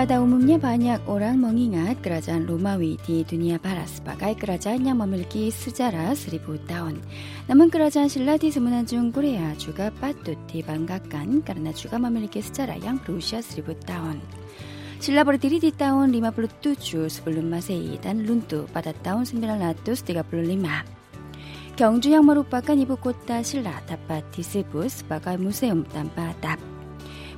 Pada umumnya banyak orang mengingat kerajaan Romawi di dunia barat sebagai kerajaan yang memiliki sejarah seribu tahun. Namun kerajaan Silla di semenanjung Korea juga patut dibanggakan karena juga memiliki sejarah yang berusia seribu tahun. Silla berdiri di tahun 57 sebelum Masehi dan luntur pada tahun 935. Gyeongju yang merupakan ibu kota Silla dapat disebut sebagai museum tanpa atap.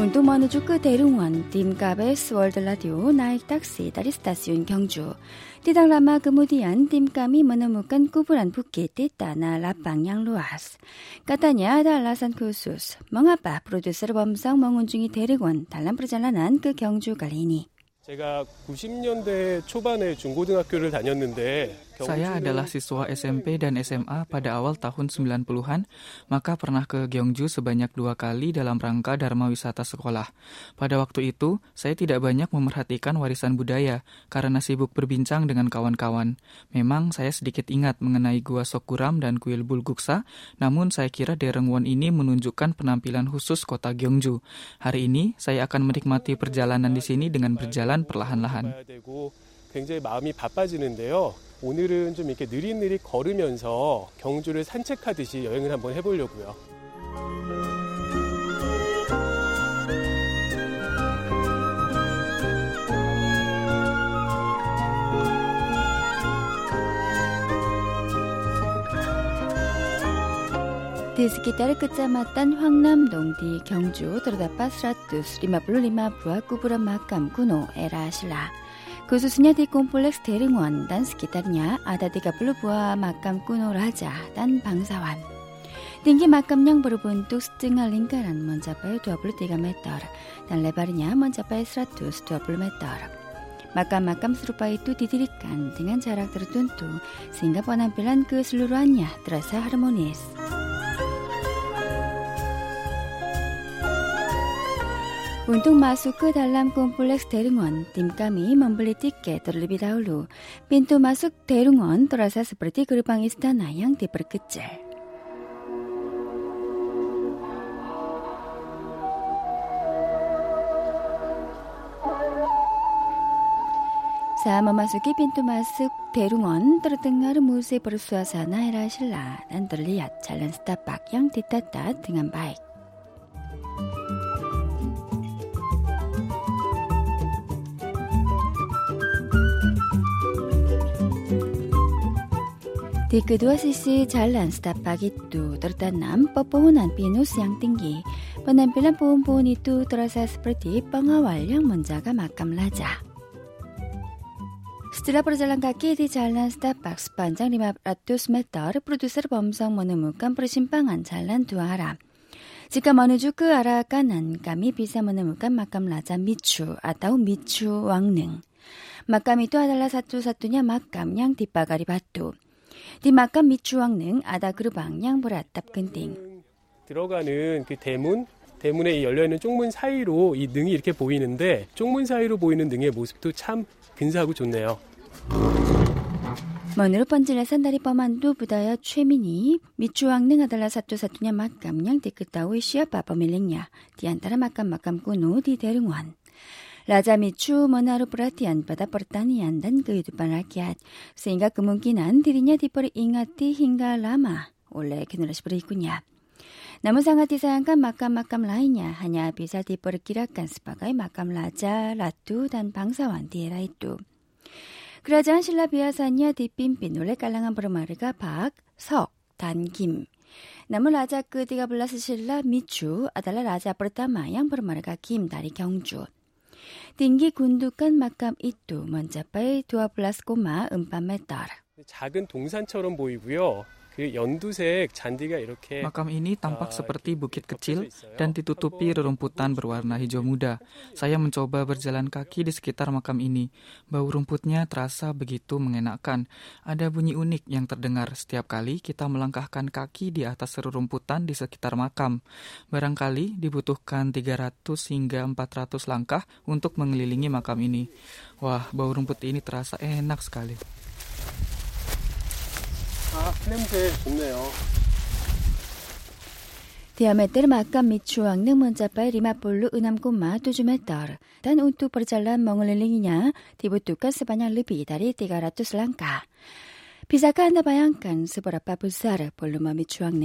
오늘도 먼우주 끝대릉원 딤카베스 월드라디오 나익닥시 다리스타시온 경주. 띠당라마 그무디안 딤감이 머너무깐 꾸불한 붓기 띠따나 라빵양 루아스. 까타냐 달라산 쿠수스. 멍아빠 프로듀서 범성 멍운중이 대리원 달란프르잘라난 그 경주 갈리니. 제가 90년대 초반에 중고등학교를 다녔는데 Saya adalah siswa SMP dan SMA pada awal tahun 90-an, maka pernah ke Gyeongju sebanyak dua kali dalam rangka Dharma Wisata Sekolah. Pada waktu itu, saya tidak banyak memerhatikan warisan budaya karena sibuk berbincang dengan kawan-kawan. Memang saya sedikit ingat mengenai Gua Sokuram dan kuil Bulguksa, namun saya kira Derengwon ini menunjukkan penampilan khusus kota Gyeongju. Hari ini, saya akan menikmati perjalanan di sini dengan berjalan perlahan-lahan. 굉장히 마음이 바빠지는데요. 오늘은 좀 이렇게 느릿느릿 걸으면서 경주를 산책하듯이 여행을 한번 해보려고요. 디스키 따르끝자마딴 황남 농디 경주 드라다빠스라뚜 수리마 블루리마 부아꾸브라 마감구노 에라실라 Khususnya di kompleks Deringwon dan sekitarnya ada 30 buah makam kuno raja dan bangsawan. Tinggi makam yang berbentuk setengah lingkaran mencapai 23 meter dan lebarnya mencapai 120 meter. Makam-makam serupa itu didirikan dengan jarak tertentu sehingga penampilan keseluruhannya terasa harmonis. Untuk masuk ke dalam kompleks Derungon, tim kami membeli tiket terlebih dahulu. Pintu masuk Derungon terasa seperti gerbang istana yang diperkecil. Saat memasuki pintu masuk Derungon, terdengar musik bersuasana era Silla dan terlihat jalan setapak yang ditata dengan baik. Di kedua sisi jalan setapak itu tertanam pepohonan pinus yang tinggi. Penampilan pohon-pohon itu terasa seperti pengawal yang menjaga makam raja. Setelah berjalan kaki di jalan setapak sepanjang 500 meter, produser Bomsong menemukan persimpangan jalan dua arah. Jika menuju ke arah kanan, kami bisa menemukan makam Raja Michu atau Michu Wangneng. Makam itu adalah satu-satunya makam yang dipagari batu. 디 막간 미추왕릉 아다그르방 양보라 답근띵 들어가는 그 대문 대문에 열려 있는 쪽문 사이로 이 능이 이렇게 보이는데 쪽문 사이로 보이는 능의 모습도 참 근사하고 좋네요. 먼으로 번질라 산다리 뻔한 두부다야 최민이 미추왕능 아달라 사투 사투냐 맛감냥 데끝다오의 시아빠 범일랭냐 디안따라 맛감 맛감 꾸노 디 대릉원 Raja Michu menaruh perhatian pada pertanian dan kehidupan rakyat, sehingga kemungkinan dirinya diperingati hingga lama oleh generasi berikutnya. Namun sangat disayangkan makam-makam lainnya hanya bisa diperkirakan sebagai makam raja, ratu, dan bangsawan di era itu. Kerajaan Silla biasanya dipimpin oleh kalangan bermarga Pak, Sok, dan Kim. Namun Raja ke-13 Silla Michu adalah raja pertama yang bermarga Kim dari Gyeongju. Tinggi gundukan makam itu mencapai 12,4 meter. 작은 동산처럼 보이고요. Makam ini tampak seperti bukit kecil dan ditutupi rerumputan berwarna hijau muda. Saya mencoba berjalan kaki di sekitar makam ini. Bau rumputnya terasa begitu mengenakan. Ada bunyi unik yang terdengar setiap kali kita melangkahkan kaki di atas rerumputan di sekitar makam. Barangkali dibutuhkan 300 hingga 400 langkah untuk mengelilingi makam ini. Wah, bau rumput ini terasa enak sekali. 아, 냄새 좋네요. Diameter makam Michuang ng mencapai 50 6,7 meter dan untuk perjalanan mengelilinginya dibutuhkan sebanyak lebih dari 300 langkah. Bisakah Anda bayangkan seberapa besar volume Michuang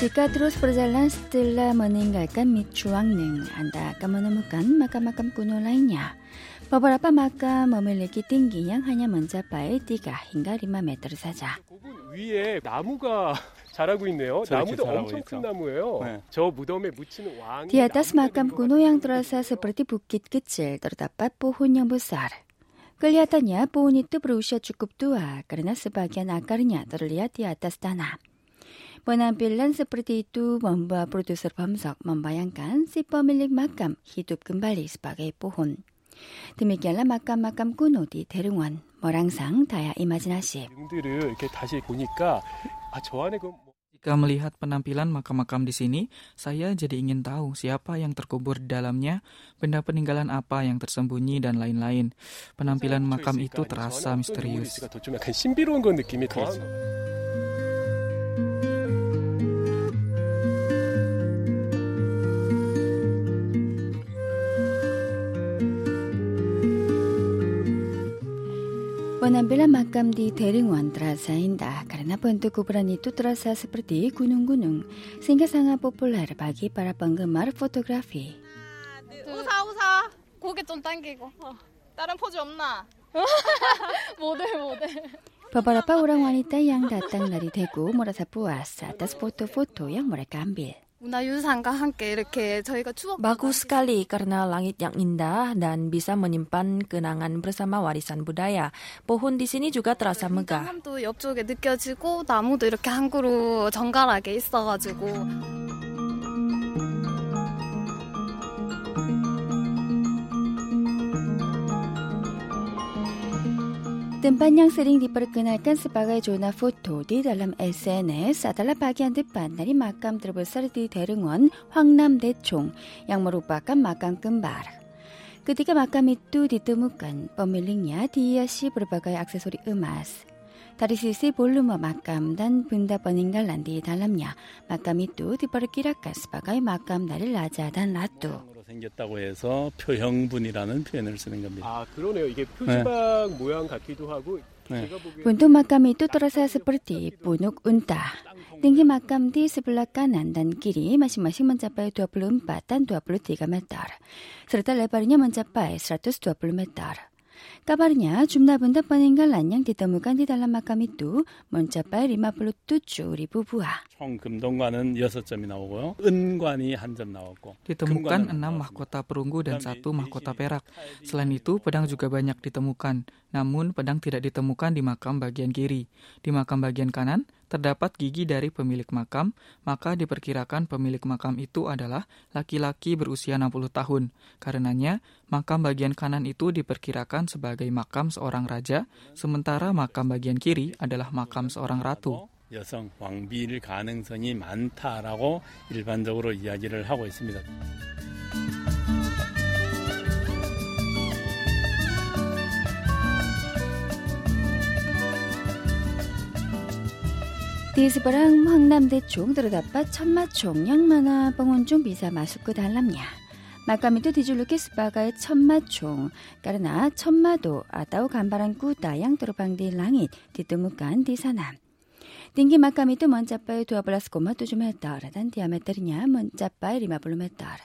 Jika terus berjalan setelah meninggalkan Michuangning, Anda akan menemukan makam-makam kuno lainnya. Beberapa makam memiliki tinggi yang hanya mencapai 3 hingga 5 meter saja. 고분 위에 나무가 자라고 있네요. 저렇게 나무도 자라고 엄청 있죠. 큰 나무예요. 네. 저 무덤에 묻히는 왕. Di atas makam kuno yang terasa seperti bukit kecil terdapat pohon yang besar. Kelihatannya pohon itu berusia cukup tua karena sebagian akarnya terlihat di atas tanah. Penampilan seperti itu membuat produser Bamsok membayangkan si pemilik makam hidup kembali sebagai pohon. Demikianlah makam-makam kuno di Terungan, Morangsang, Daya Imajinasi. Jika melihat penampilan makam-makam di sini, saya jadi ingin tahu siapa yang terkubur di dalamnya, benda peninggalan apa yang tersembunyi, dan lain-lain. Penampilan makam itu terasa misterius. Penampilan makam di Derung원 terasa indah karena bentuk kuburan itu terasa seperti gunung-gunung sehingga sangat populer bagi para penggemar fotografi. 우사 우사 고개 좀 당기고 어. 다른 포즈 없나? 모델 모델 Beberapa orang wanita yang datang dari Daegu merasa puas atas foto-foto yang mereka ambil. 문화유산과 함께 이렇게 저희가 추억 Bagus sekali karena langit yang indah dan bisa menyimpan kenangan bersama warisan budaya. Pohon di sini juga terasa megah. 도 옆쪽에 느껴지고 나무도 이렇게 한 그루 정갈하게 있어가지고 Tempat yang sering diperkenalkan sebagai zona foto di dalam SNS adalah bagian depan dari makam terbesar di Derung원, Dechong, yang merupakan makam kembar. Ketika makam itu ditemukan, pemiliknya dihiasi berbagai aksesori emas. Dari sisi volume makam dan benda peninggalan di dalamnya, makam itu diperkirakan sebagai makam dari raja dan ratu. 으로 생겼다고 해서 표형분이라는 표현을 쓰는 겁니다. 아 그러네요. 이게 표지방 모양 같기도 하고 네. 제가 보기에 Bentuk makam itu terasa seperti punuk unta. Tinggi makam di sebelah kanan dan kiri masing-masing mencapai 24 dan 23 meter, serta lebarnya mencapai 120 meter. Kabarnya jumlah benda peninggalan yang ditemukan di dalam makam itu mencapai 57.000 buah. Ditemukan enam mahkota perunggu dan satu mahkota perak. Selain itu, pedang juga banyak ditemukan. Namun, pedang tidak ditemukan di makam bagian kiri. Di makam bagian kanan, terdapat gigi dari pemilik makam, maka diperkirakan pemilik makam itu adalah laki-laki berusia 60 tahun. Karenanya, makam bagian kanan itu diperkirakan sebagai makam seorang raja, sementara makam bagian kiri adalah makam seorang ratu. 여성 왕비일 가능성이 많다라고 일반적으로 이야기를 하고 있습니다. 디스바랑 황남대총 들어다빠 천마총 양만화 봉원중 비사 마수크 달람냐 막가미도 디줄루케 스바가의 천마총 까르나 천마도 아따오 간바란 꾸다 양들어방디 랑잇 디뜨무간 디사남 딩기 막가미도 먼자빠의 두아블라스 고마도 좀 했더라. 단 디아메터리냐 먼자빠의 리마블룸 했더라.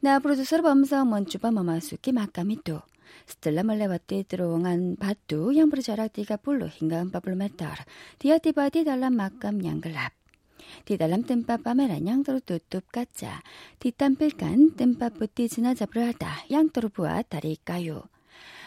나 프로듀서 범성 먼주바 마마수키 막가미도. 스텔라 말레바티 들어간 바뚜 양부르 자락디가 불로 흰가은 밥을 메달 디아티바디 달람 막감 양글랍 디달람 뜸빠빠메라 양도로 뚜뚝 까짜 디땀필간 뜸빠뿌띠 지나잡으러 하다 양도로 부아 다리까요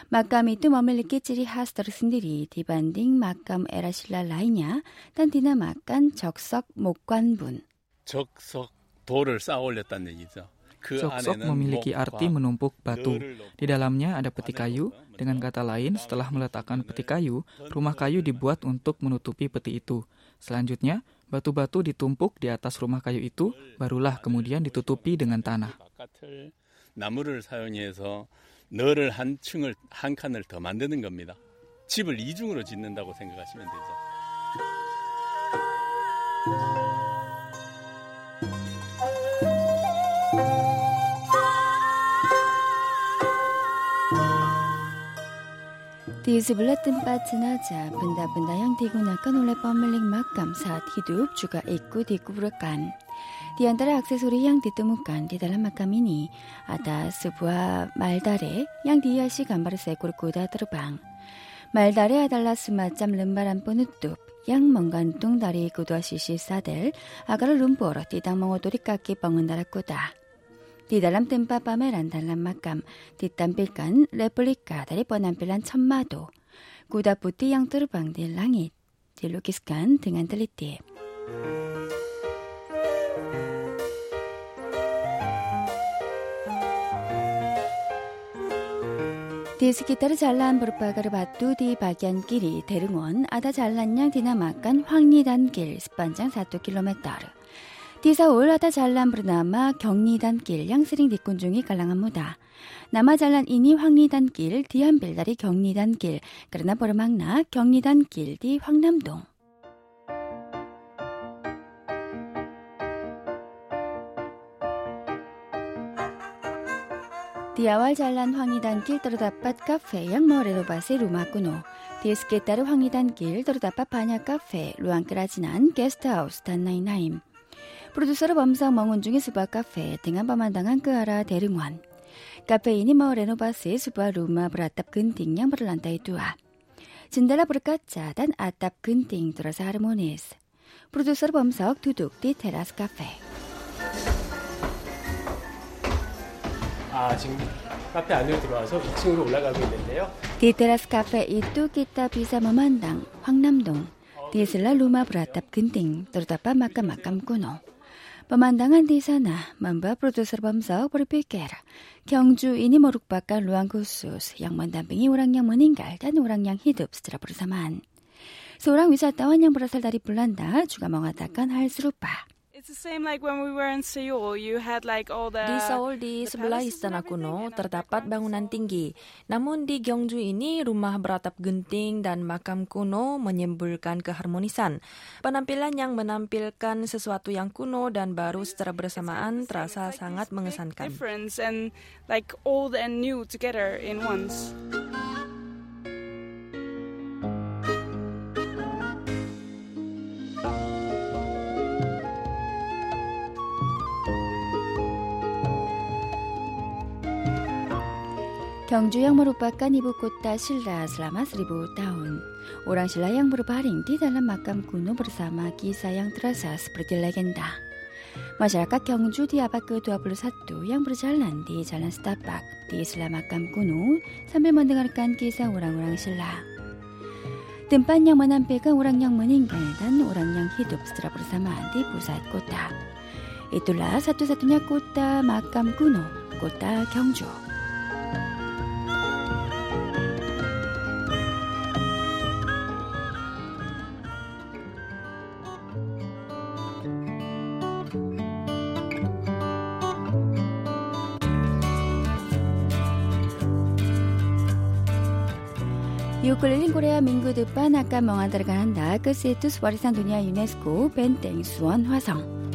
막감이 또 머물리 끼찌리 하스터르슨들이 디반딩 막감 에라실라 라이냐 단디나 막간 적석 목관분 적석 돌을 쌓아 올렸다는 얘기죠. Sok-sok memiliki arti menumpuk batu. Di dalamnya ada peti kayu. Dengan kata lain, setelah meletakkan peti kayu, rumah kayu dibuat untuk menutupi peti itu. Selanjutnya, batu-batu ditumpuk di atas rumah kayu itu, barulah kemudian ditutupi dengan tanah. 나무를 사용해서 너를 한 층을 한 칸을 더 만드는 겁니다. 집을 이중으로 짓는다고 생각하시면 되죠. Di sebelah tempat jenazah, benda-benda yang digunakan oleh pemilik makam saat hidup juga ikut dikuburkan. Di antara aksesori yang ditemukan di dalam makam ini ada sebuah maldare yang dihiasi gambar seekor kuda terbang. Maldare adalah semacam lembaran penutup yang menggantung dari kedua sisi sadel agar lumpur tidak mengotori kaki pengendara kuda. Di dalam tempat pameran dalam makam ditampilkan replika dari penampilan 천마도, kuda putih yang terbang di langit, dilukiskan dengan teliti. Di sekitar jalan berpagar batu di bagian kiri Derung원 ada jalan yang dinamakan 황리단 길 sepanjang 1 km. 디사 올라다 잘란 부르나마 경리단길 양스링 니꾼중이 갈랑합니다. 남아 잘란 이니 황리단길 디안빌다리 경리단길 그러나 버르망나 경리단길 디 황남동. 디아왈 잘란 황리단길 떨어다빳 카페 양머레로바세 루마꾸노. 디스케 따르 황리단길 떨어다빳 바냐 카페 루앙크라진안 게스트하우스 단나이나임. kerajinan, guesthouse, dan lain-lain. Produser 범상 mengunjungi sebuah kafe dengan pemandangan ke arah Derungwan. Kafe ini mau renovasi sebuah rumah beratap genting yang berlantai dua. Jendela berkaca dan atap genting terasa harmonis. Produser 범석 duduk di teras kafe. 아, 지금 카페 안으로 들어와서 2층으로 올라가고 있는데요. Di teras kafe itu kita bisa memandang Hwangnam-dong. Di sela rumah beratap genting, terdapat makam-makam kuno. Pemandangan di sana membuat produser Bomsok berpikir Gyeongju ini merupakan ruang khusus yang mendampingi orang yang meninggal dan orang yang hidup secara bersamaan. Seorang wisatawan yang berasal dari Belanda juga mengatakan hal serupa. Di Seoul di sebelah istana kuno terdapat bangunan tinggi. Namun di Gyeongju ini rumah beratap genting dan makam kuno menyimbolkan keharmonisan. Penampilan yang menampilkan sesuatu yang kuno dan baru secara bersamaan terasa sangat mengesankan. 경주 yang merupakan ibu kota Silla selama seribu tahun. Orang Silla yang berbaring di dalam makam kuno bersama kisah yang terasa seperti legenda. Masyarakat Gyeongju di abad ke-21 yang berjalan di jalan setapak di Silla makam kuno sambil mendengarkan kisah orang-orang Silla. Tempat yang menampilkan orang yang meninggal dan orang yang hidup secara bersamaan di pusat kota. Itulah satu-satunya kota makam kuno, kota Gyeongju. 코레아 민구드반 아까 멍하다가 한다. 끝이 투스버리산 도니아 유네스코 벤땡 수원 화성.